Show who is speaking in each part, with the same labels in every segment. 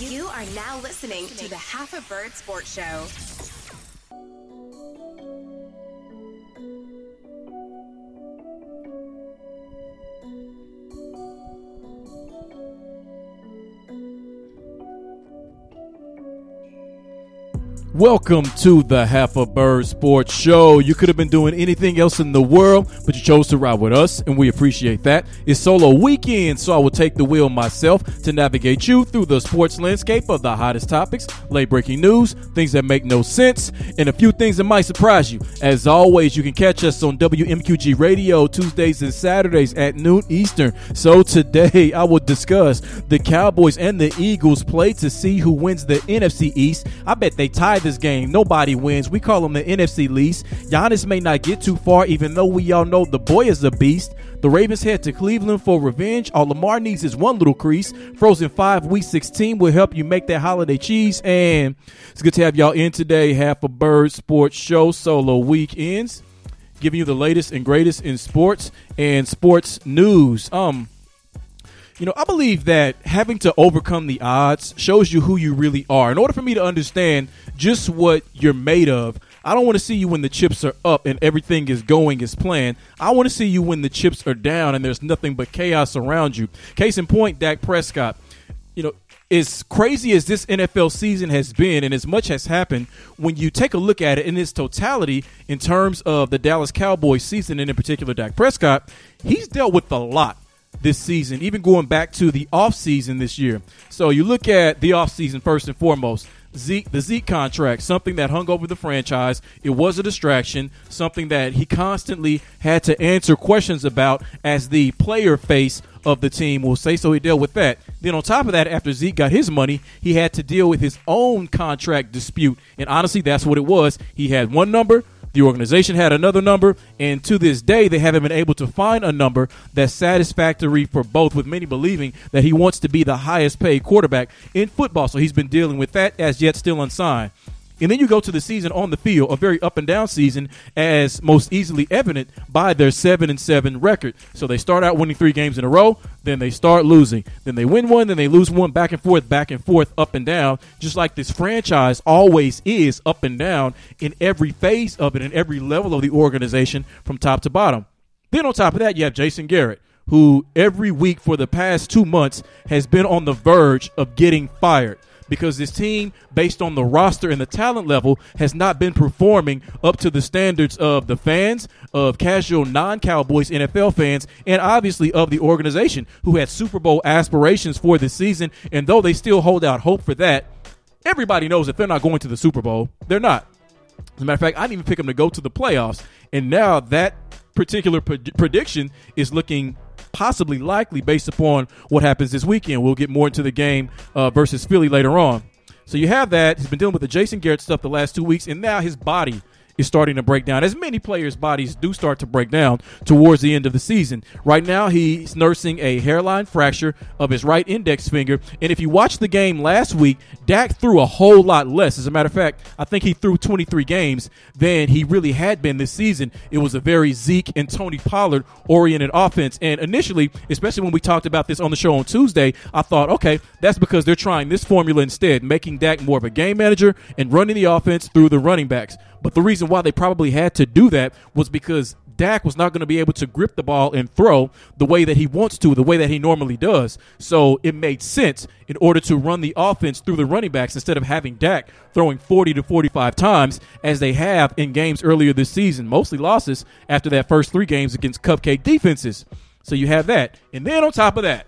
Speaker 1: You are now listening to the Half a Bird Sports Show.
Speaker 2: Welcome to the Half a Bird Sports Show. You could have been doing anything else in the world, but you chose to ride with us, and we appreciate that. It's solo weekend, so I will take the wheel myself to navigate you through the sports landscape of the hottest topics, late breaking news, things that make no sense, and a few things that might surprise you. As always, you can catch us on WMQG Radio Tuesdays and Saturdays at noon Eastern. So today, I will discuss the Cowboys and the Eagles play to see who wins the NFC East. I bet they tied this game. Nobody wins. We call them the NFC least. Giannis may not get too far, even though we all know the boy is a beast. The Ravens head to Cleveland for revenge. All Lamar needs is one little crease. Frozen 5 Week 16 will help you make that holiday cheese. And it's good to have y'all in today. Half a Bird Sports Show solo weekends. Giving you the latest and greatest in sports and sports news. Um, you know, I believe that having to overcome the odds shows you who you really are. In order for me to understand just what you're made of, I don't want to see you when the chips are up and everything is going as planned. I want to see you when the chips are down and there's nothing but chaos around you. Case in point, Dak Prescott. You know, as crazy as this NFL season has been and as much has happened, when you take a look at it in its totality in terms of the Dallas Cowboys season and in particular Dak Prescott, he's dealt with a lot this season, even going back to the offseason this year. So you look at the offseason first and foremost. Zeke, the Zeke contract, something that hung over the franchise. It was a distraction, something that he constantly had to answer questions about as the player face of the team will say. So he dealt with that. Then on top of that, after Zeke got his money, he had to deal with his own contract dispute. And honestly, that's what it was. He had one number, the organization had another number, and to this day, they haven't been able to find a number that's satisfactory for both, with many believing that he wants to be the highest paid quarterback in football. So he's been dealing with that as yet still unsigned. And then you go to the season on the field, a very up and down season, as most easily evident by their seven and seven record. So they start out winning three games in a row, then they start losing, then they win one, then they lose one, back and forth, back and forth, up and down. Just like this franchise always is up and down in every phase of it, in every level of the organization, from top to bottom. Then on top of that, you have Jason Garrett, who every week for the past two months has been on the verge of getting fired because this team, based on the roster and the talent level, has not been performing up to the standards of the fans, of casual non Cowboys NFL fans, and obviously of the organization who had Super Bowl aspirations for this season. And though they still hold out hope for that, everybody knows that they're not going to the Super Bowl. They're not. As a matter of fact, I didn't even pick them to go to the playoffs. And now that particular pred- prediction is looking possibly likely based upon what happens this weekend. We'll get more into the game uh, versus Philly later on. So you have that. He's been dealing with the Jason Garrett stuff the last two weeks, and now his body is starting to break down, as many players' bodies do start to break down towards the end of the season. Right now, he's nursing a hairline fracture of his right index finger. And if you watch the game last week, Dak threw a whole lot less. As a matter of fact, I think he threw 23 games than he really had been this season. It was a very Zeke and Tony Pollard oriented offense. And initially, especially when we talked about this on the show on Tuesday, I thought, okay, that's because they're trying this formula instead, making Dak more of a game manager and running the offense through the running backs. But the reason why they probably had to do that was because Dak was not going to be able to grip the ball and throw the way that he wants to, the way that he normally does. So it made sense in order to run the offense through the running backs instead of having Dak throwing 40 to 45 times as they have in games earlier this season, mostly losses after that first three games against cupcake defenses. So you have that. And then on top of that,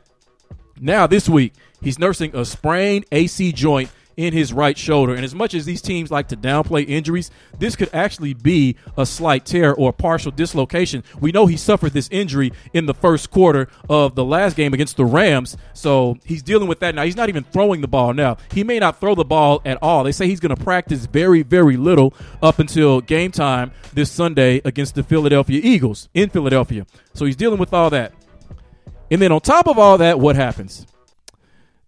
Speaker 2: now this week, he's nursing a sprained AC joint in his right shoulder. And as much as these teams like to downplay injuries, this could actually be a slight tear or partial dislocation. We know he suffered this injury in the first quarter of the last game against the Rams, so he's dealing with that now. He's not even throwing the ball now. He may not throw the ball at all. They say he's going to practice very, very little up until game time this Sunday against the Philadelphia Eagles in Philadelphia. So he's dealing with all that. And then on top of all that, what happens?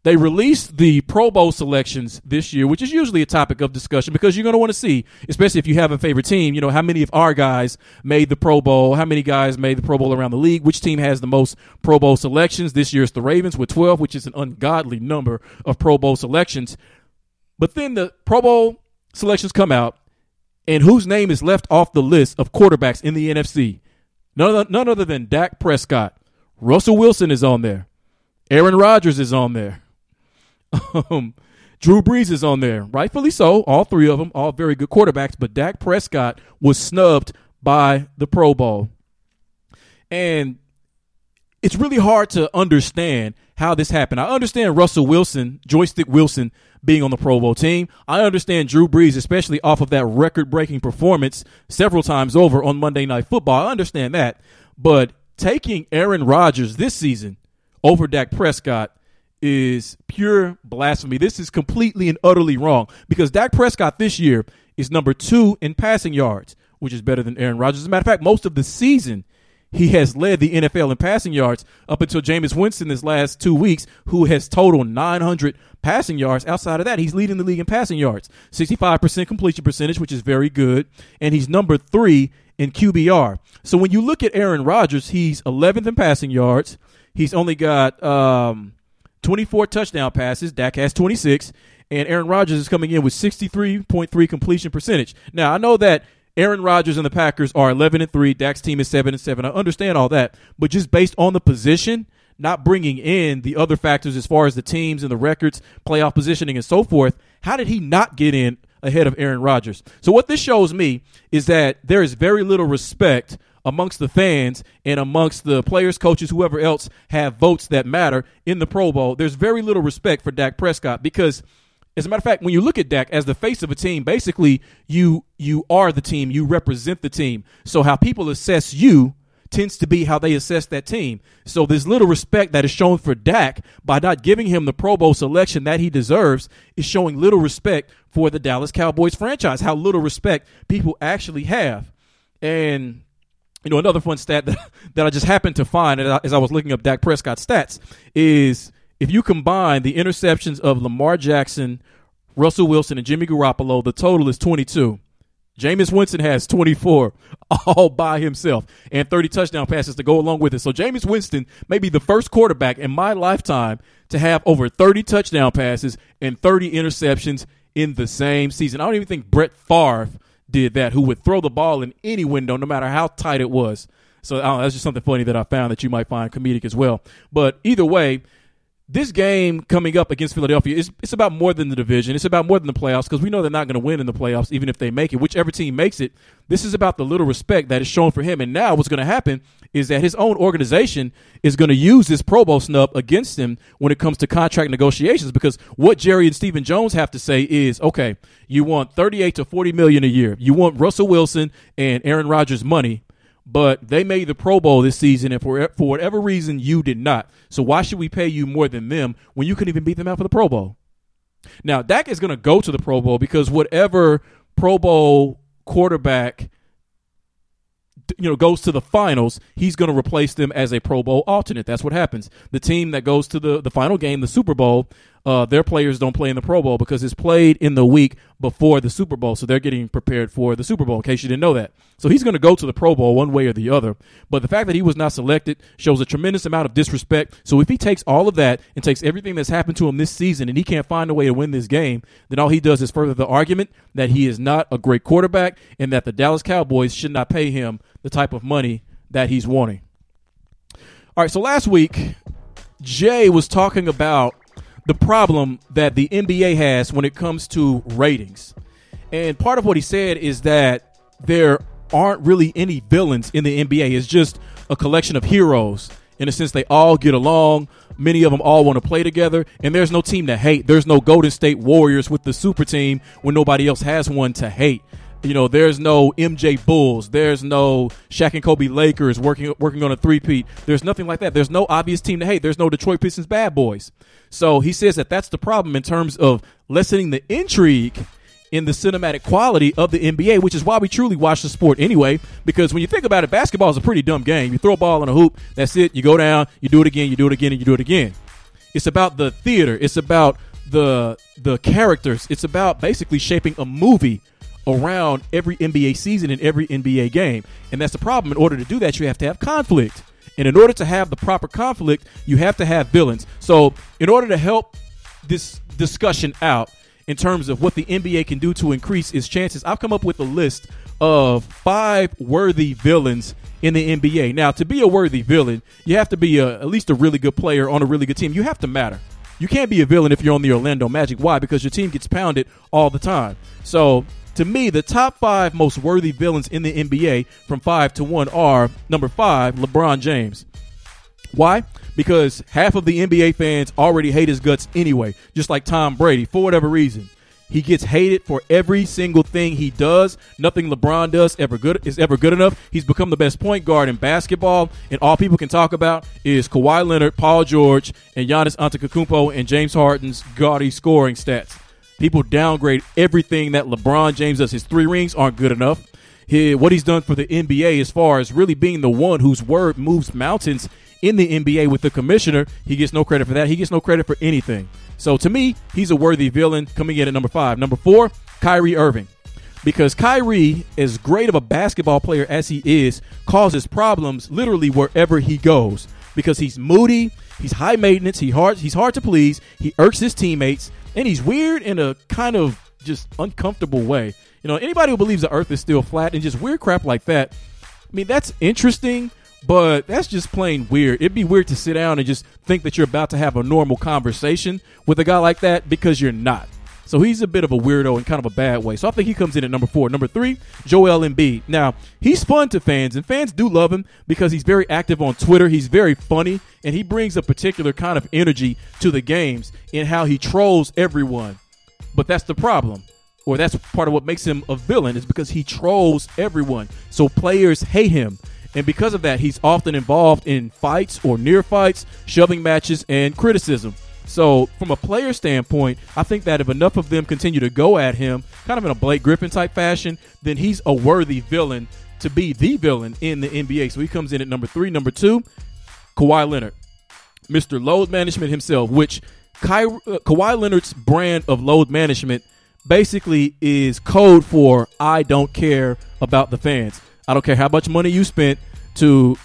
Speaker 2: They released the Pro Bowl selections this year, which is usually a topic of discussion because you're going to want to see, especially if you have a favorite team, you know, how many of our guys made the Pro Bowl, how many guys made the Pro Bowl around the league, which team has the most Pro Bowl selections. This year it's the Ravens with 12, which is an ungodly number of Pro Bowl selections. But then the Pro Bowl selections come out, and whose name is left off the list of quarterbacks in the NFC? None, none other than Dak Prescott. Russell Wilson is on there. Aaron Rodgers is on there. Um, Drew Brees is on there, rightfully so. All three of them, all very good quarterbacks. But Dak Prescott was snubbed by the Pro Bowl, and it's really hard to understand how this happened. I understand Russell Wilson, joystick Wilson, being on the Pro Bowl team. I understand Drew Brees, especially off of that record-breaking performance several times over on Monday Night Football. I understand that, but taking Aaron Rodgers this season over Dak Prescott is pure blasphemy. This is completely and utterly wrong because Dak Prescott this year is number two in passing yards, which is better than Aaron Rodgers. As a matter of fact, most of the season he has led the NFL in passing yards up until Jameis Winston this last two weeks, who has totaled 900 passing yards. Outside of that, he's leading the league in passing yards, 65% completion percentage, which is very good, and he's number three in QBR. So when you look at Aaron Rodgers, he's 11th in passing yards. He's only got um, 24 touchdown passes. Dak has 26. And Aaron Rodgers is coming in with 63.3 completion percentage. Now, I know that Aaron Rodgers and the Packers are 11 and 3. Dak's team is 7 and 7. I understand all that. But just based on the position, not bringing in the other factors as far as the teams and the records, playoff positioning, and so forth, how did he not get in ahead of Aaron Rodgers? So, what this shows me is that there is very little respect amongst the fans and amongst the players, coaches, whoever else have votes that matter in the Pro Bowl. There's very little respect for Dak Prescott because as a matter of fact, when you look at Dak as the face of a team, basically you you are the team, you represent the team. So how people assess you tends to be how they assess that team. So there's little respect that is shown for Dak by not giving him the Pro Bowl selection that he deserves is showing little respect for the Dallas Cowboys franchise. How little respect people actually have. And you know, another fun stat that, that I just happened to find as I was looking up Dak Prescott's stats is if you combine the interceptions of Lamar Jackson, Russell Wilson, and Jimmy Garoppolo, the total is 22. Jameis Winston has 24 all by himself and 30 touchdown passes to go along with it. So Jameis Winston may be the first quarterback in my lifetime to have over 30 touchdown passes and 30 interceptions in the same season. I don't even think Brett Favre did that, who would throw the ball in any window, no matter how tight it was. So uh, that's just something funny that I found that you might find comedic as well. But either way, this game coming up against Philadelphia is it's about more than the division. It's about more than the playoffs because we know they're not going to win in the playoffs, even if they make it. Whichever team makes it, this is about the little respect that is shown for him. And now what's going to happen is that his own organization is going to use this Pro Bowl snub against him when it comes to contract negotiations because what Jerry and Stephen Jones have to say is, okay, you want 38 to 40 million a year. You want Russell Wilson and Aaron Rodgers money but they made the Pro Bowl this season, and for for whatever reason, you did not. So why should we pay you more than them when you couldn't even beat them out for the Pro Bowl? Now Dak is going to go to the Pro Bowl because whatever Pro Bowl quarterback you know goes to the finals, he's going to replace them as a Pro Bowl alternate. That's what happens. The team that goes to the the final game, the Super Bowl, uh, their players don't play in the Pro Bowl because it's played in the week before the Super Bowl. So they're getting prepared for the Super Bowl, in case you didn't know that. So he's going to go to the Pro Bowl one way or the other. But the fact that he was not selected shows a tremendous amount of disrespect. So if he takes all of that and takes everything that's happened to him this season and he can't find a way to win this game, then all he does is further the argument that he is not a great quarterback and that the Dallas Cowboys should not pay him the type of money that he's wanting. All right, so last week, Jay was talking about the problem that the NBA has when it comes to ratings. And part of what he said is that there aren't really any villains in the NBA. It's just a collection of heroes. in a sense they all get along. Many of them all want to play together, and there's no team to hate. There's no Golden State Warriors with the super team when nobody else has one to hate. You know, there's no MJ Bulls. There's no Shaq and Kobe Lakers working working on a three-peat. There's nothing like that. There's no obvious team to hate. There's no Detroit Pistons bad boys. So he says that that's the problem in terms of lessening the intrigue in the cinematic quality of the NBA, which is why we truly watch the sport anyway. Because when you think about it, basketball is a pretty dumb game. You throw a ball in a hoop, that's it. You go down, you do it again, you do it again, and you do it again. It's about the theater. It's about the the characters. It's about basically shaping a movie around every NBA season and every NBA game. And that's the problem. In order to do that, you have to have conflict. And in order to have the proper conflict, you have to have villains. So, in order to help this discussion out in terms of what the NBA can do to increase its chances, I've come up with a list of five worthy villains in the NBA. Now, to be a worthy villain, you have to be a, at least a really good player on a really good team. You have to matter. You can't be a villain if you're on the Orlando Magic. Why? Because your team gets pounded all the time. So, to me, the top five most worthy villains in the NBA from five to one are number five, LeBron James. Why? Because half of the NBA fans already hate his guts anyway, just like Tom Brady, for whatever reason. He gets hated for every single thing he does. Nothing LeBron does ever good is ever good enough. He's become the best point guard in basketball, and all people can talk about is Kawhi Leonard, Paul George, and Giannis Antetokounmpo and James Harden's gaudy scoring stats. People downgrade everything that LeBron James does. His three rings aren't good enough. He, what he's done for the NBA as far as really being the one whose word moves mountains in the NBA with the commissioner, he gets no credit for that. He gets no credit for anything. So to me, he's a worthy villain coming in at number five. Number four, Kyrie Irving. Because Kyrie, as great of a basketball player as he is, causes problems literally wherever he goes. Because he's moody, he's high maintenance, he hard, he's hard to please, he irks his teammates, and he's weird in a kind of just uncomfortable way. You know, anybody who believes the earth is still flat and just weird crap like that, I mean, that's interesting, but that's just plain weird. It'd be weird to sit down and just think that you're about to have a normal conversation with a guy like that because you're not. So he's a bit of a weirdo in kind of a bad way. So I think he comes in at number four. Number three, Joel Embiid. Now, he's fun to fans, and fans do love him because he's very active on Twitter. He's very funny, and he brings a particular kind of energy to the games in how he trolls everyone. But that's the problem. Or that's part of what makes him a villain is because he trolls everyone. So players hate him. And because of that, he's often involved in fights or near fights, shoving matches, and criticism. So, from a player standpoint, I think that if enough of them continue to go at him, kind of in a Blake Griffin type fashion, then he's a worthy villain to be the villain in the NBA. So he comes in at number three. Number two, Kawhi Leonard, Mr. Load Management himself, which Ky- uh, Kawhi Leonard's brand of load management basically is code for I don't care about the fans. I don't care how much money you spent to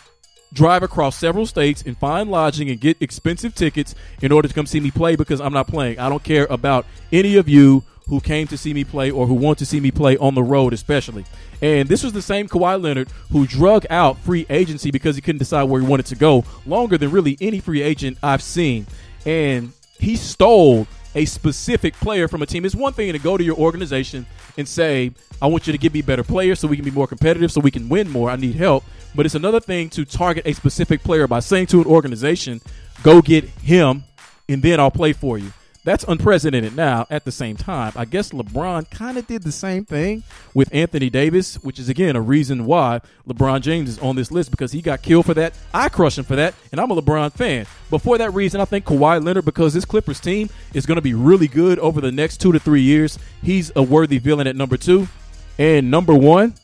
Speaker 2: drive across several states and find lodging and get expensive tickets in order to come see me play because I'm not playing. I don't care about any of you who came to see me play or who want to see me play on the road, especially. And this was the same Kawhi Leonard who drug out free agency because he couldn't decide where he wanted to go longer than really any free agent I've seen. And he stole a specific player from a team. It's one thing to go to your organization and say, I want you to give me better players so we can be more competitive, so we can win more. I need help. But it's another thing to target a specific player by saying to an organization, go get him, and then I'll play for you. That's unprecedented now. At the same time, I guess LeBron kind of did the same thing with Anthony Davis, which is again a reason why LeBron James is on this list because he got killed for that. I crush him for that, and I'm a LeBron fan. But for that reason, I think Kawhi Leonard, because this Clippers team is going to be really good over the next two to three years, he's a worthy villain at number two. And number one,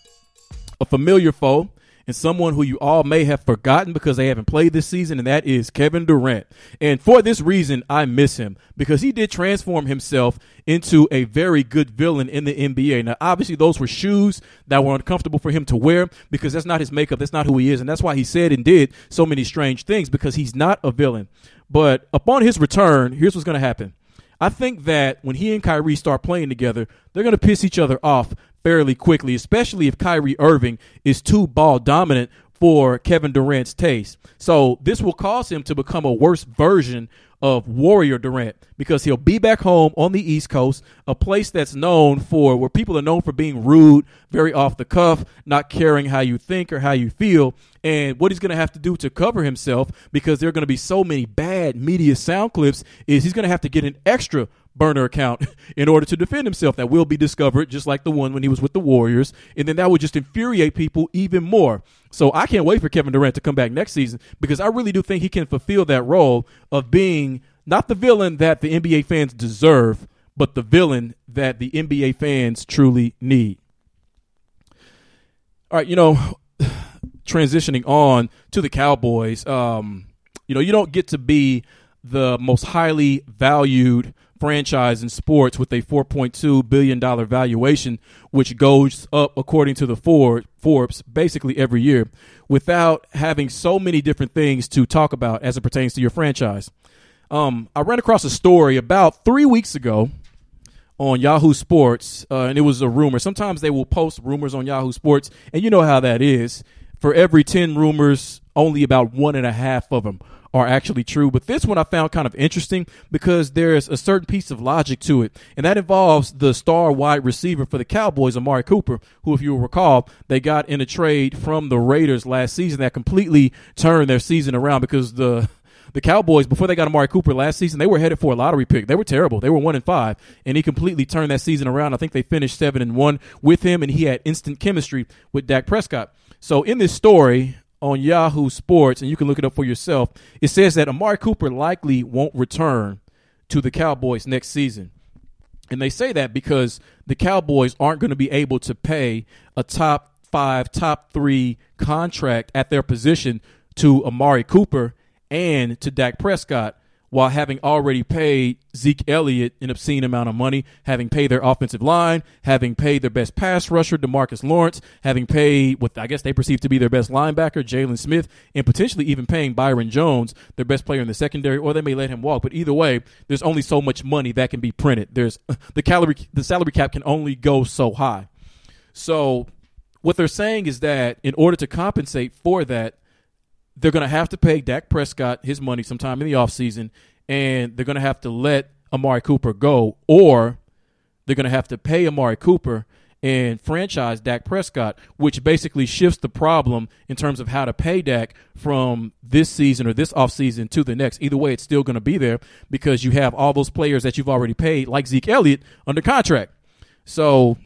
Speaker 2: a familiar foe and someone who you all may have forgotten because they haven't played this season, and that is Kevin Durant. And for this reason, I miss him because he did transform himself into a very good villain in the NBA. Now, obviously, those were shoes that were uncomfortable for him to wear because that's not his makeup, that's not who he is, and that's why he said and did so many strange things because he's not a villain. But upon his return, here's what's going to happen. I think that when he and Kyrie start playing together, they're going to piss each other off fairly quickly, especially if Kyrie Irving is too ball dominant for Kevin Durant's taste. So this will cause him to become a worse version of Warrior Durant because he'll be back home on the East Coast, a place that's known for where people are known for being rude, very off the cuff, not caring how you think or how you feel. And what he's going to have to do to cover himself because there are going to be so many bad media sound clips is he's going to have to get an extra burner account in order to defend himself that will be discovered, just like the one when he was with the Warriors. And then that would just infuriate people even more. So I can't wait for Kevin Durant to come back next season because I really do think he can fulfill that role of being not the villain that the NBA fans deserve, but the villain that the NBA fans truly need. All right, you know, transitioning on to the Cowboys, um, you know, you don't get to be the most highly valued franchise in sports with a $4.2 billion valuation, which goes up according to the Forbes basically every year, without having so many different things to talk about as it pertains to your franchise. Um, I ran across a story about three weeks ago on Yahoo Sports, uh, and it was a rumor. Sometimes they will post rumors on Yahoo Sports, and you know how that is. For every 10 rumors, only about one and a half of them are actually true. But this one I found kind of interesting because there's a certain piece of logic to it, and that involves the star wide receiver for the Cowboys, Amari Cooper, who, if you recall, they got in a trade from the Raiders last season that completely turned their season around because the the Cowboys, before they got Amari Cooper last season, they were headed for a lottery pick. They were terrible. They were one and five, and he completely turned that season around. I think they finished seven and one with him, and he had instant chemistry with Dak Prescott. So in this story, on Yahoo Sports, and you can look it up for yourself, it says that Amari Cooper likely won't return to the Cowboys next season. And they say that because the Cowboys aren't going to be able to pay a top five, top three contract at their position to Amari Cooper and to Dak Prescott while having already paid Zeke Elliott an obscene amount of money, having paid their offensive line, having paid their best pass rusher, Demarcus Lawrence, having paid what I guess they perceive to be their best linebacker, Jaylon Smith, and potentially even paying Byron Jones, their best player in the secondary, or they may let him walk. But either way, there's only so much money that can be printed. There's uh, the calorie, the salary cap can only go so high. So what they're saying is that in order to compensate for that, they're going to have to pay Dak Prescott his money sometime in the offseason, and they're going to have to let Amari Cooper go, or they're going to have to pay Amari Cooper and franchise Dak Prescott, which basically shifts the problem in terms of how to pay Dak from this season or this offseason to the next. Either way, it's still going to be there because you have all those players that you've already paid, like Zeke Elliott, under contract. So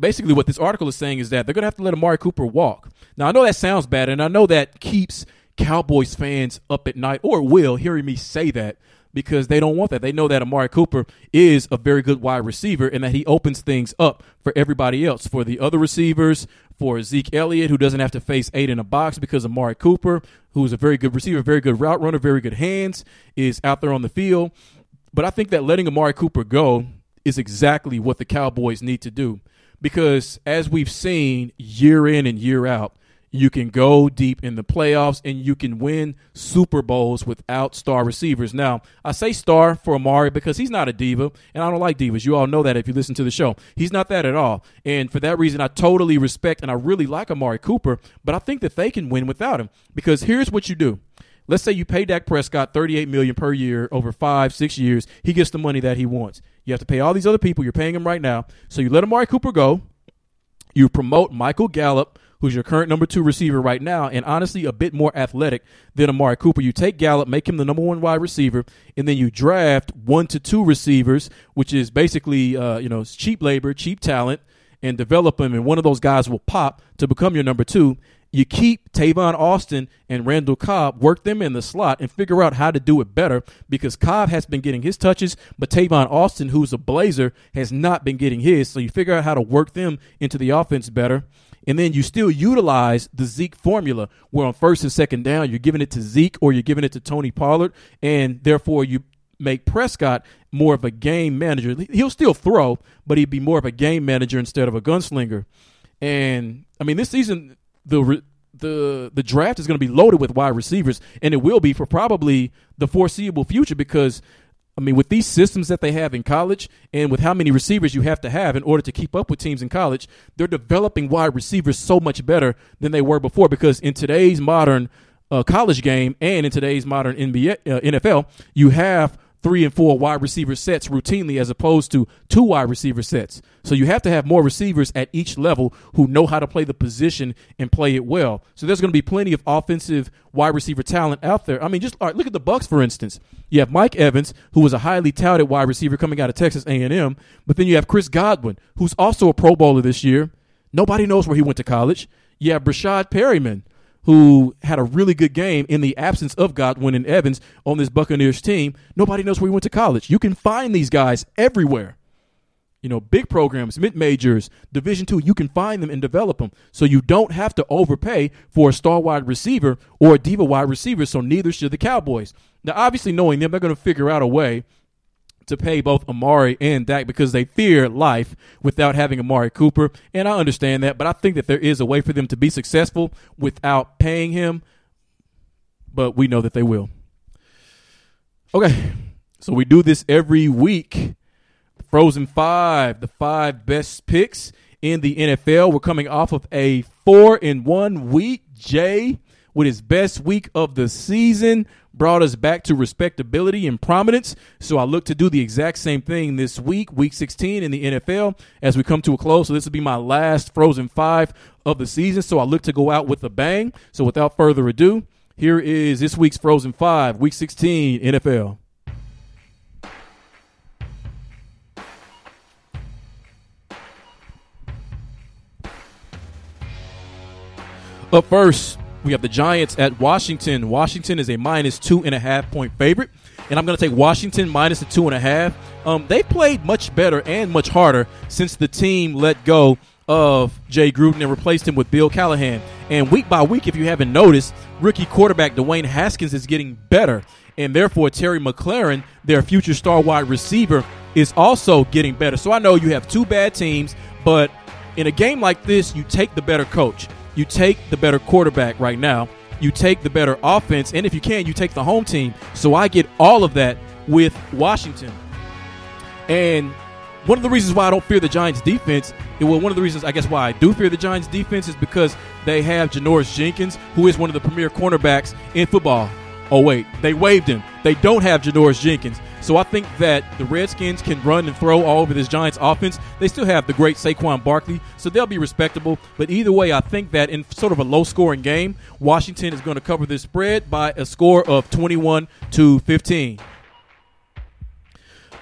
Speaker 2: basically what this article is saying is that they're going to have to let Amari Cooper walk. Now, I know that sounds bad, and I know that keeps Cowboys fans up at night, or will, hearing me say that, because they don't want that. They know that Amari Cooper is a very good wide receiver and that he opens things up for everybody else, for the other receivers, for Zeke Elliott, who doesn't have to face eight in a box because Amari Cooper, who is a very good receiver, very good route runner, very good hands, is out there on the field. But I think that letting Amari Cooper go is exactly what the Cowboys need to do because as we've seen year in and year out, you can go deep in the playoffs and you can win Super Bowls without star receivers. Now, I say star for Amari because he's not a diva, and I don't like divas. You all know that if you listen to the show. He's not that at all. And for that reason, I totally respect and I really like Amari Cooper, but I think that they can win without him because here's what you do. Let's say you pay Dak Prescott 38 million per year over 5, 6 years. He gets the money that he wants. You have to pay all these other people. You're paying him right now. So you let Amari Cooper go. You promote Michael Gallup, who's your current number two receiver right now, and honestly a bit more athletic than Amari Cooper. You take Gallup, make him the number one wide receiver, and then you draft one to two receivers, which is basically uh, you know cheap labor, cheap talent, and develop them. And one of those guys will pop to become your number two. You keep Tavon Austin and Randall Cobb, work them in the slot, and figure out how to do it better because Cobb has been getting his touches, but Tavon Austin, who's a blazer, has not been getting his. So you figure out how to work them into the offense better. And then you still utilize the Zeke formula where on first and second down, you're giving it to Zeke or you're giving it to Tony Pollard. And therefore, you make Prescott more of a game manager. He'll still throw, but he'd be more of a game manager instead of a gunslinger. And I mean, this season, the the the draft is going to be loaded with wide receivers, and it will be for probably the foreseeable future because. I mean, with these systems that they have in college and with how many receivers you have to have in order to keep up with teams in college, they're developing wide receivers so much better than they were before because in today's modern uh, college game and in today's modern NBA, uh, NFL, you have three and four wide receiver sets routinely as opposed to two wide receiver sets. So you have to have more receivers at each level who know how to play the position and play it well. So there's going to be plenty of offensive wide receiver talent out there. I mean, just look at the Bucs for instance. You have Mike Evans, who was a highly touted wide receiver coming out of Texas A&M, but then you have Chris Godwin, who's also a Pro Bowler this year. Nobody knows where he went to college. You have Breshad Perriman, who had a really good game in the absence of Godwin and Evans on this Buccaneers team. Nobody knows where he went to college. You can find these guys everywhere. You know, big programs, mid majors, Division two, you can find them and develop them. So you don't have to overpay for a star wide receiver or a diva wide receiver. So neither should the Cowboys. Now, obviously, knowing them, they're going to figure out a way to pay both Amari and Dak because they fear life without having Amari Cooper. And I understand that, but I think that there is a way for them to be successful without paying him. But we know that they will. Okay, so we do this every week. Frozen Five, the five best picks in the NFL. We're coming off of a four in one week. Jay with his best week of the season brought us back to respectability and prominence. So I look to do the exact same thing this week, week 16 in the NFL, as we come to a close. So this will be my last Frozen Five of the season. So I look to go out with a bang. So without further ado, here is this week's Frozen Five, week 16 NFL. Up first, we have the Giants at Washington. Washington is a minus two and a half point favorite, and I'm going to take Washington minus the two and a half. Um, they played much better and much harder since the team let go of Jay Gruden and replaced him with Bill Callahan. And week by week, if you haven't noticed, rookie quarterback Dwayne Haskins is getting better, and therefore Terry McLaurin, their future star wide receiver, is also getting better. So I know you have two bad teams, but in a game like this, you take the better coach. You take the better quarterback right now. You take the better offense, and if you can, you take the home team. So I get all of that with Washington. And one of the reasons why I don't fear the Giants defense, well, one of the reasons I guess why I do fear the Giants defense is because they have Janoris Jenkins, who is one of the premier cornerbacks in football. Oh wait, they waived him. They don't have Janoris Jenkins. So I think that the Redskins can run and throw all over this Giants offense. They still have the great Saquon Barkley, so they'll be respectable. But either way, I think that in sort of a low scoring game, Washington is going to cover this spread by a score of 21 to 15.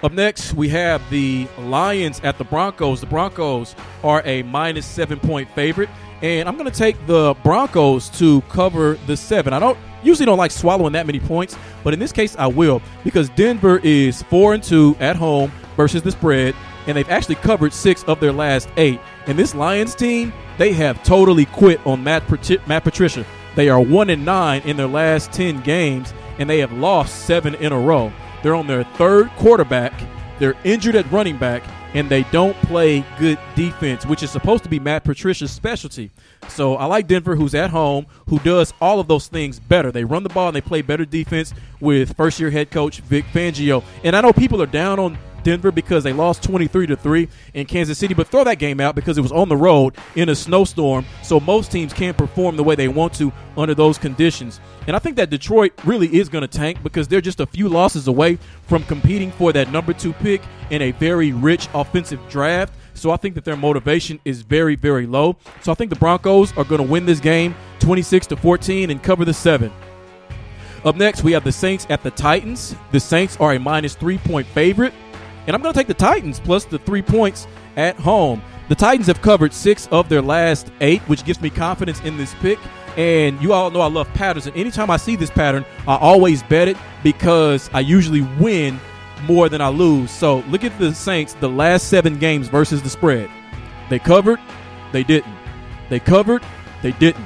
Speaker 2: Up next, we have the Lions at the Broncos. The Broncos are a minus seven point favorite, and I'm going to take the Broncos to cover the seven. I don't usually don't like swallowing that many points, but in this case I will because Denver is four and two at home versus the spread, and they've actually covered six of their last eight. And this Lions team, they have totally quit on Matt, Matt Patricia. They are one and nine in their last ten games, and they have lost seven in a row. They're on their third quarterback. They're injured at running back, and they don't play good defense, which is supposed to be Matt Patricia's specialty. So I like Denver, who's at home, who does all of those things better. They run the ball and they play better defense with first year head coach Vic Fangio. And I know people are down on Denver because they lost 23 to 3 in Kansas City, but throw that game out because it was on the road in a snowstorm. So most teams can't perform the way they want to under those conditions. And I think that Detroit really is going to tank because they're just a few losses away from competing for that number 2 pick in a very rich offensive draft. So I think that their motivation is very, very low. So I think the Broncos are going to win this game 26 to 14 and cover the seven. Up next, we have the Saints at the Titans. The Saints are a minus three point favorite. And I'm going to take the Titans plus the three points at home. The Titans have covered six of their last eight, which gives me confidence in this pick. And you all know I love patterns. And anytime I see this pattern, I always bet it because I usually win more than I lose. So look at the Saints, the last seven games versus the spread. They covered, they didn't. They covered, they didn't.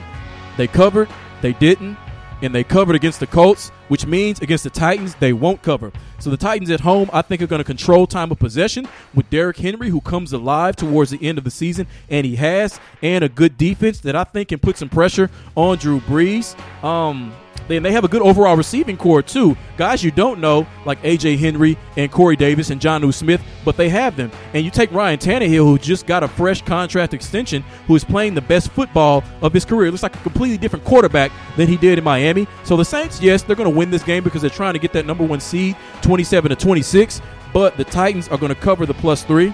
Speaker 2: They covered, they didn't. And they covered against the Colts, which means against the Titans, they won't cover. So the Titans at home, I think, are going to control time of possession with Derrick Henry, who comes alive towards the end of the season, and he has, and a good defense that I think can put some pressure on Drew Brees. Um, Then they have a good overall receiving corps too. Guys you don't know like AJ Henry and Corey Davis and Jonnu Smith, but they have them. And you take Ryan Tannehill, who just got a fresh contract extension, who is playing the best football of his career. It looks like a completely different quarterback than he did in Miami. So the Saints, yes, they're going to win this game because they're trying to get that number one seed, 27 to 26. But the Titans are going to cover the plus three.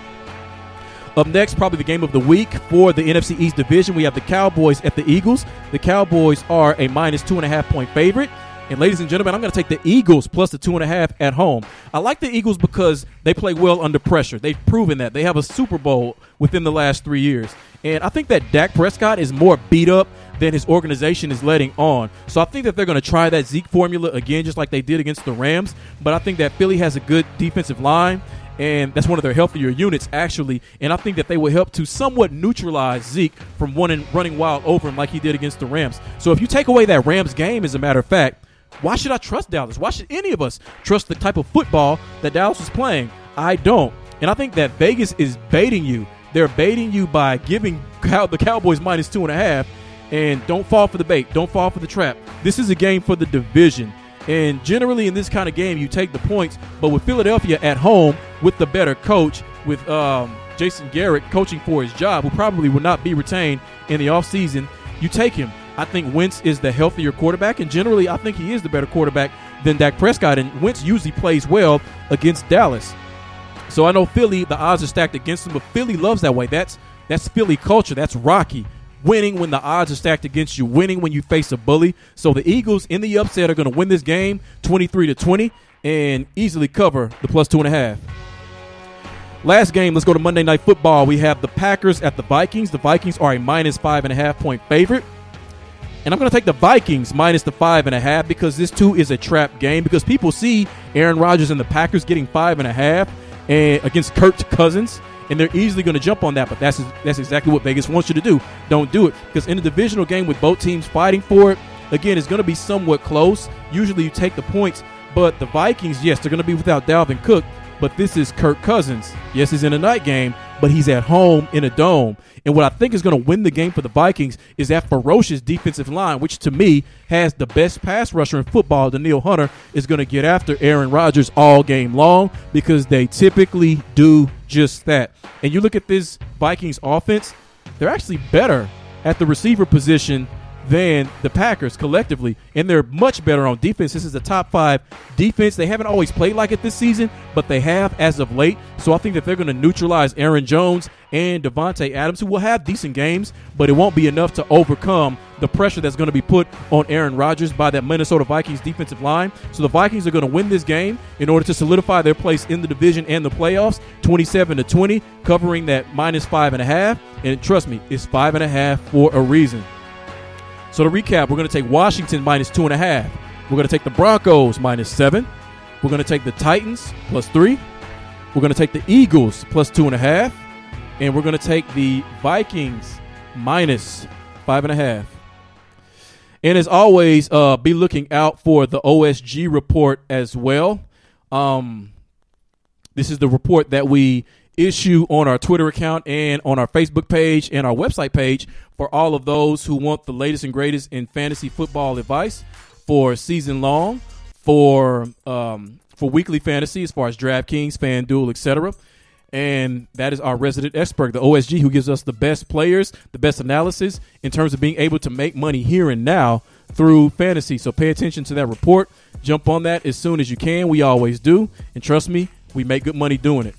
Speaker 2: Up next, probably the game of the week for the NFC East division. We have the Cowboys at the Eagles. The Cowboys are a minus two and a half point favorite. And ladies and gentlemen, I'm going to take the Eagles plus the two and a half at home. I like the Eagles because they play well under pressure. They've proven that. They have a Super Bowl within the last three years. And I think that Dak Prescott is more beat up than his organization is letting on. So I think that they're going to try that Zeke formula again, just like they did against the Rams. But I think that Philly has a good defensive line and that's one of their healthier units actually. And I think that they will help to somewhat neutralize Zeke from running running wild over him like he did against the Rams. So if you take away that Rams game, as a matter of fact, why should I trust Dallas? Why should any of us trust the type of football that Dallas is playing? I don't. And I think that Vegas is baiting you. They're baiting you by giving the Cowboys minus two and a half. And don't fall for the bait. Don't fall for the trap. This is a game for the division. And generally, in this kind of game, you take the points. But with Philadelphia at home, with the better coach, with um, Jason Garrett coaching for his job, who probably will not be retained in the offseason, you take him. I think Wentz is the healthier quarterback, and generally, I think he is the better quarterback than Dak Prescott. And Wentz usually plays well against Dallas. So I know Philly, the odds are stacked against him, but Philly loves that way. That's that's Philly culture. That's Rocky winning when the odds are stacked against you, winning when you face a bully. So the Eagles in the upset are going to win this game 23 to 20 and easily cover the plus two and a half. Last game, let's go to Monday Night Football. We have the Packers at the Vikings. The Vikings are a minus five and a half point favorite. And I'm going to take the Vikings minus the five and a half because this too is a trap game because people see Aaron Rodgers and the Packers getting five and a half and against Kirk Cousins and they're easily going to jump on that. But that's that's exactly what Vegas wants you to do. Don't do it because in a divisional game with both teams fighting for it, again, it's going to be somewhat close. Usually, you take the points, but the Vikings, yes, they're going to be without Dalvin Cook, but this is Kirk Cousins. Yes, he's in a night game, but he's at home in a dome. And what I think is going to win the game for the Vikings is that ferocious defensive line, which to me has the best pass rusher in football. Danielle Hunter is going to get after Aaron Rodgers all game long because they typically do just that. And you look at this Vikings offense, they're actually better at the receiver position than the Packers collectively, and they're much better on defense. This is a top five defense. They haven't always played like it this season, but they have as of late. So I think that they're going to neutralize Aaron Jones and Davante Adams, who will have decent games, but it won't be enough to overcome the pressure that's going to be put on Aaron Rodgers by that Minnesota Vikings defensive line. So the Vikings are going to win this game in order to solidify their place in the division and the playoffs, 27 to 20, covering that minus five and a half. And trust me, it's five and a half for a reason. So to recap, we're going to take Washington minus two and a half. We're going to take the Broncos minus seven. We're going to take the Titans plus three. We're going to take the Eagles plus two and a half. And we're going to take the Vikings minus five and a half. And as always, uh, be looking out for the OSG report as well. Um, this is the report that we issue on our Twitter account and on our Facebook page and our website page for all of those who want the latest and greatest in fantasy football advice for season long, for um, for weekly fantasy as far as DraftKings, FanDuel, etc. And that is our resident expert, the OSG, who gives us the best players, the best analysis in terms of being able to make money here and now through fantasy. So pay attention to that report. Jump on that as soon as you can. We always do. And trust me, we make good money doing it.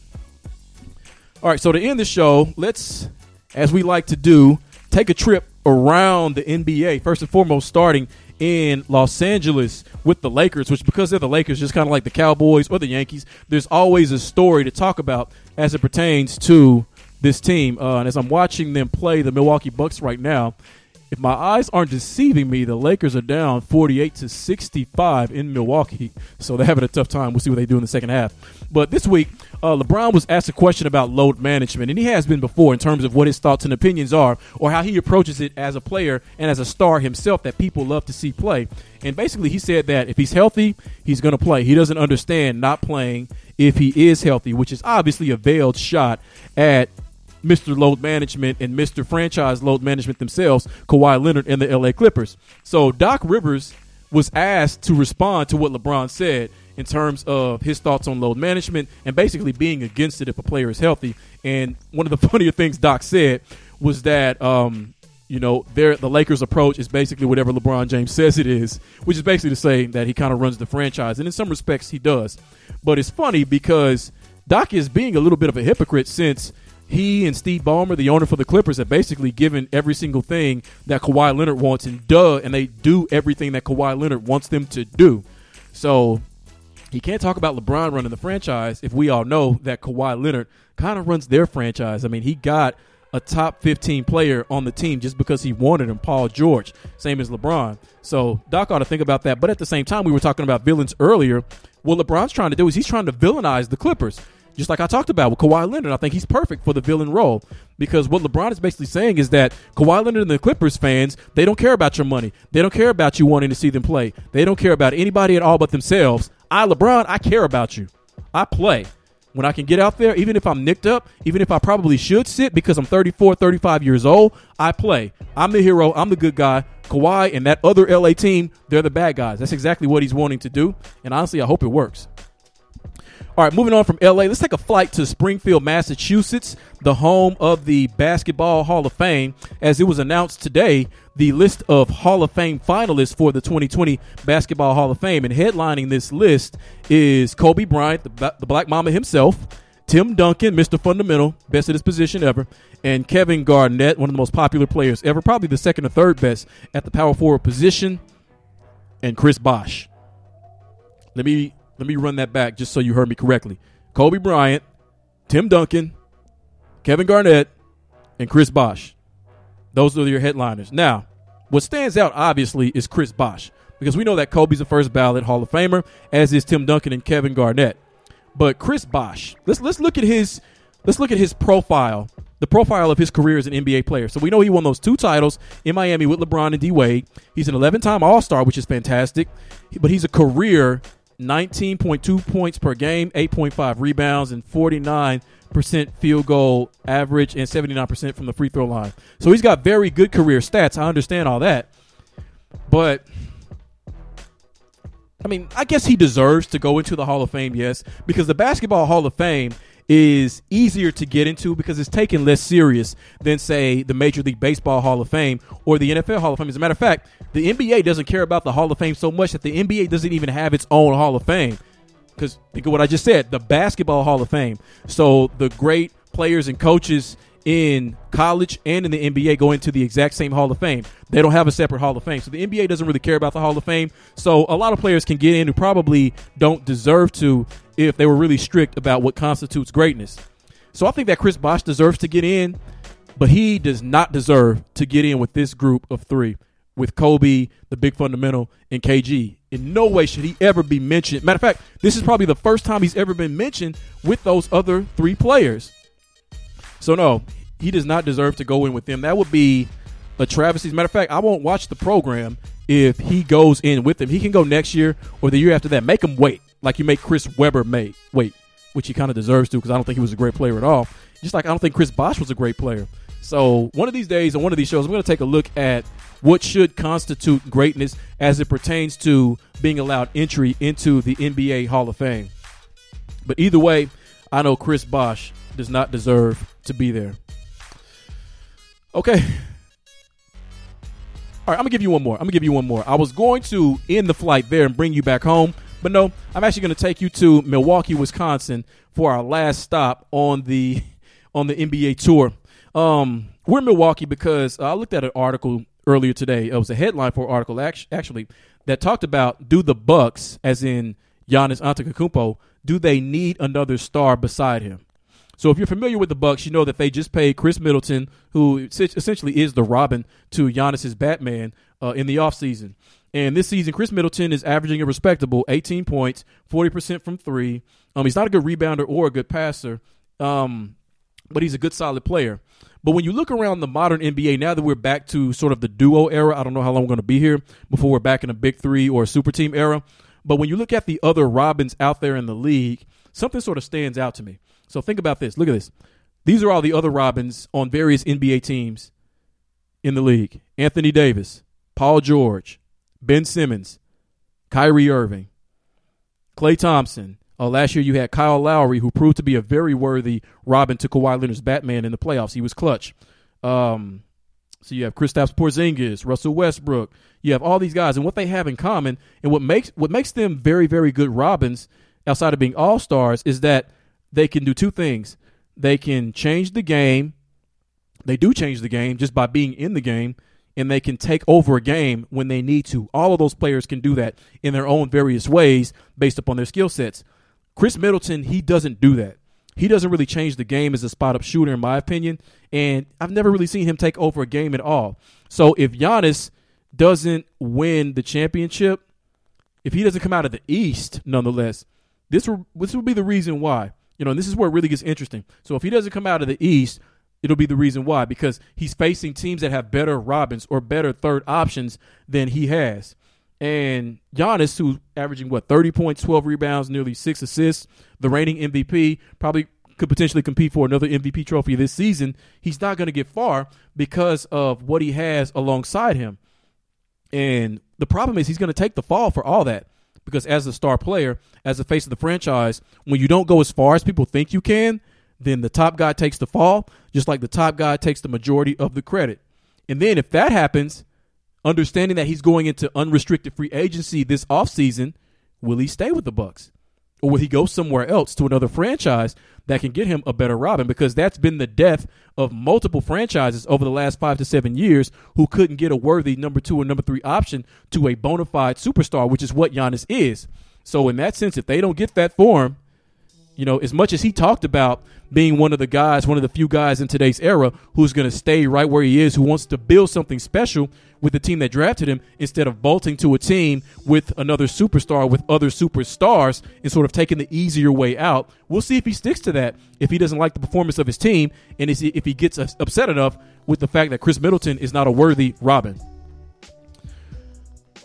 Speaker 2: All right, so to end the show, let's, as we like to do, take a trip around the NBA. First and foremost, starting in Los Angeles with the Lakers, which because they're the Lakers, just kind of like the Cowboys or the Yankees, there's always a story to talk about as it pertains to this team. Uh, and as I'm watching them play the Milwaukee Bucks right now, if my eyes aren't deceiving me, the Lakers are down 48 to 65 in Milwaukee. So they're having a tough time. We'll see what they do in the second half. But this week, uh, LeBron was asked a question about load management, and he has been before in terms of what his thoughts and opinions are, or how he approaches it as a player and as a star himself that people love to see play. And basically, he said that if he's healthy, he's going to play. He doesn't understand not playing if he is healthy, which is obviously a veiled shot at Mr. Load Management and Mr. Franchise Load Management themselves, Kawhi Leonard and the LA Clippers. So Doc Rivers was asked to respond to what LeBron said in terms of his thoughts on load management and basically being against it if a player is healthy. And one of the funnier things Doc said was that um, you know, their the Lakers' approach is basically whatever LeBron James says it is, which is basically to say that he kind of runs the franchise, and in some respects he does. But it's funny because Doc is being a little bit of a hypocrite since he and Steve Ballmer, the owner for the Clippers, have basically given every single thing that Kawhi Leonard wants, and duh, and they do everything that Kawhi Leonard wants them to do. So he can't talk about LeBron running the franchise if we all know that Kawhi Leonard kind of runs their franchise. I mean, he got a top 15 player on the team just because he wanted him, Paul George, same as LeBron. So Doc ought to think about that. But at the same time, we were talking about villains earlier. What LeBron's trying to do is he's trying to villainize the Clippers. Just like I talked about with Kawhi Leonard, I think he's perfect for the villain role because what LeBron is basically saying is that Kawhi Leonard and the Clippers fans, they don't care about your money. They don't care about you wanting to see them play. They don't care about anybody at all but themselves. I, LeBron, I care about you. I play when I can get out there, even if I'm nicked up, even if I probably should sit because I'm 34, 35 years old, I play. I'm the hero. I'm the good guy. Kawhi and that other LA team, they're the bad guys. That's exactly what he's wanting to do. And honestly, I hope it works. All right, moving on from LA, let's take a flight to Springfield, Massachusetts, the home of the Basketball Hall of Fame, as it was announced today the list of Hall of Fame finalists for the 2020 Basketball Hall of Fame. And headlining this list is Kobe Bryant, the, the Black Mamba himself, Tim Duncan, Mr. Fundamental, best at his position ever, and Kevin Garnett, one of the most popular players ever, probably the second or third best at the power forward position, and Chris Bosh. Let me let me run that back just so you heard me correctly. Kobe Bryant, Tim Duncan, Kevin Garnett, and Chris Bosh. Those are your headliners. Now, what stands out obviously is Chris Bosh because we know that Kobe's the first ballot Hall of Famer, as is Tim Duncan and Kevin Garnett. But Chris Bosh, let's let's look at his let's look at his profile, the profile of his career as an NBA player. So we know he won those two titles in Miami with LeBron and D Wade. He's an 11-time All-Star, which is fantastic. But he's a career 19.2 points per game, 8.5 rebounds, and 49 percent field goal average and 79% from the free throw line. So he's got very good career stats. I understand all that. But I mean, I guess he deserves to go into the Hall of Fame, yes, because the Basketball Hall of Fame is easier to get into because it's taken less serious than say the Major League Baseball Hall of Fame or the NFL Hall of Fame. As a matter of fact, the NBA doesn't care about the Hall of Fame so much that the NBA doesn't even have its own Hall of Fame. Because think of what I just said, the Basketball Hall of Fame. So the great players and coaches in college and in the NBA go into the exact same Hall of Fame. They don't have a separate Hall of Fame. So the NBA doesn't really care about the Hall of Fame. So a lot of players can get in who probably don't deserve to if they were really strict about what constitutes greatness. So I think that Chris Bosh deserves to get in, but he does not deserve to get in with this group of three with Kobe, the big fundamental, and KG. In no way should he ever be mentioned. Matter of fact, this is probably the first time he's ever been mentioned with those other three players. So no, he does not deserve to go in with them. That would be a travesty. As a matter of fact, I won't watch the program if he goes in with them. He can go next year or the year after that. Make him wait, like you make Chris Webber made wait, which he kind of deserves to because I don't think he was a great player at all. Just like I don't think Chris Bosh was a great player. So one of these days on one of these shows, I'm going to take a look at what should constitute greatness as it pertains to being allowed entry into the NBA Hall of Fame. But either way, I know Chris Bosh does not deserve to be there. Okay. All right, I'm gonna give you one more. I'm gonna give you one more. I was going to end the flight there and bring you back home, but no, I'm actually gonna take you to Milwaukee, Wisconsin for our last stop on the on the NBA tour. Um, we're in Milwaukee because I looked at an article earlier today. It was a headline for an article actually that talked about do the Bucks, as in Giannis Antetokounmpo, do they need another star beside him? So if you're familiar with the Bucks, you know that they just paid Khris Middleton, who essentially is the Robin to Giannis's Batman, uh, in the offseason. And this season, Khris Middleton is averaging a respectable 18 points, 40% from three. Um, he's not a good rebounder or a good passer, um, but he's a good, solid player. But when you look around the modern NBA, now that we're back to sort of the duo era, I don't know how long we're going to be here before we're back in a big three or a super team era. But when you look at the other Robins out there in the league, something sort of stands out to me. So think about this. Look at this. These are all the other Robins on various NBA teams in the league Anthony Davis, Paul George, Ben Simmons, Kyrie Irving, Klay Thompson. Uh, last year you had Kyle Lowry, who proved to be a very worthy Robin to Kawhi Leonard's Batman in the playoffs. He was clutch. Um, so you have Kristaps Porzingis, Russell Westbrook. You have all these guys, and what they have in common, and what makes what makes them very, very good Robins, outside of being all stars, is that they can do two things. They can change the game. They do change the game just by being in the game, and they can take over a game when they need to. All of those players can do that in their own various ways based upon their skill sets. Khris Middleton, he doesn't do that. He doesn't really change the game as a spot up shooter, in my opinion. And I've never really seen him take over a game at all. So if Giannis doesn't win the championship, if he doesn't come out of the East, nonetheless, this will, this will be the reason why. You know, and this is where it really gets interesting. So if he doesn't come out of the East, it'll be the reason why because he's facing teams that have better Robins or better third options than he has. And Giannis, who's averaging what 30 points, 12 rebounds, nearly six assists, the reigning MVP, probably could potentially compete for another MVP trophy this season. He's not going to get far because of what he has alongside him. And the problem is he's going to take the fall for all that because as a star player, as the face of the franchise, when you don't go as far as people think you can, then the top guy takes the fall, just like the top guy takes the majority of the credit. And then if that happens, understanding that he's going into unrestricted free agency this offseason, will he stay with the Bucks? Or will he go somewhere else to another franchise that can get him a better Robin? Because that's been the death of multiple franchises over the last five to seven years who couldn't get a worthy number two or number three option to a bona fide superstar, which is what Giannis is. So in that sense, if they don't get that for him, you know, as much as he talked about being one of the guys, one of the few guys in today's era who's going to stay right where he is, who wants to build something special with the team that drafted him instead of bolting to a team with another superstar, with other superstars, and sort of taking the easier way out. We'll see if he sticks to that, if he doesn't like the performance of his team, and if he gets upset enough with the fact that Khris Middleton is not a worthy Robin.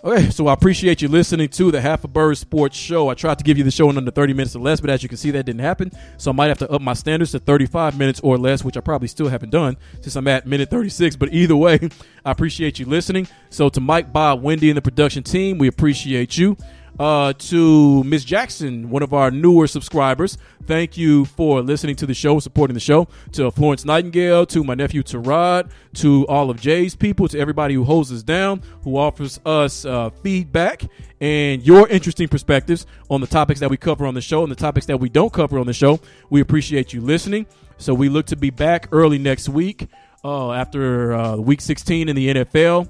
Speaker 2: Okay, so I appreciate you listening to the Half a Bird Sports Show. I tried to give you the show in under 30 minutes or less, but as you can see, that didn't happen. So I might have to up my standards to 35 minutes or less, which I probably still haven't done since I'm at minute 36. But either way, I appreciate you listening. So to Mike, Bob, Wendy, and the production team, we appreciate you uh, to Miss Jackson, one of our newer subscribers. Thank you for listening to the show, supporting the show. To Florence Nightingale, to my nephew Tarad, to all of Jay's people, to everybody who holds us down, who offers us uh, feedback and your interesting perspectives on the topics that we cover on the show and the topics that we don't cover on the show. We appreciate you listening. So we look to be back early next week uh, after uh, week 16 in the NFL.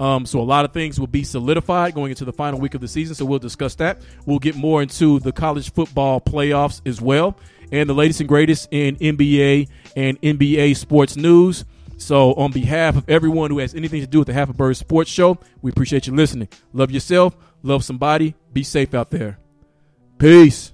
Speaker 2: Um, so a lot of things will be solidified going into the final week of the season. So we'll discuss that. We'll get more into the college football playoffs as well, and the latest and greatest in NBA and NBA sports news. So on behalf of everyone who has anything to do with the Half a Bird Sports Show, we appreciate you listening. Love yourself, love somebody, be safe out there. Peace.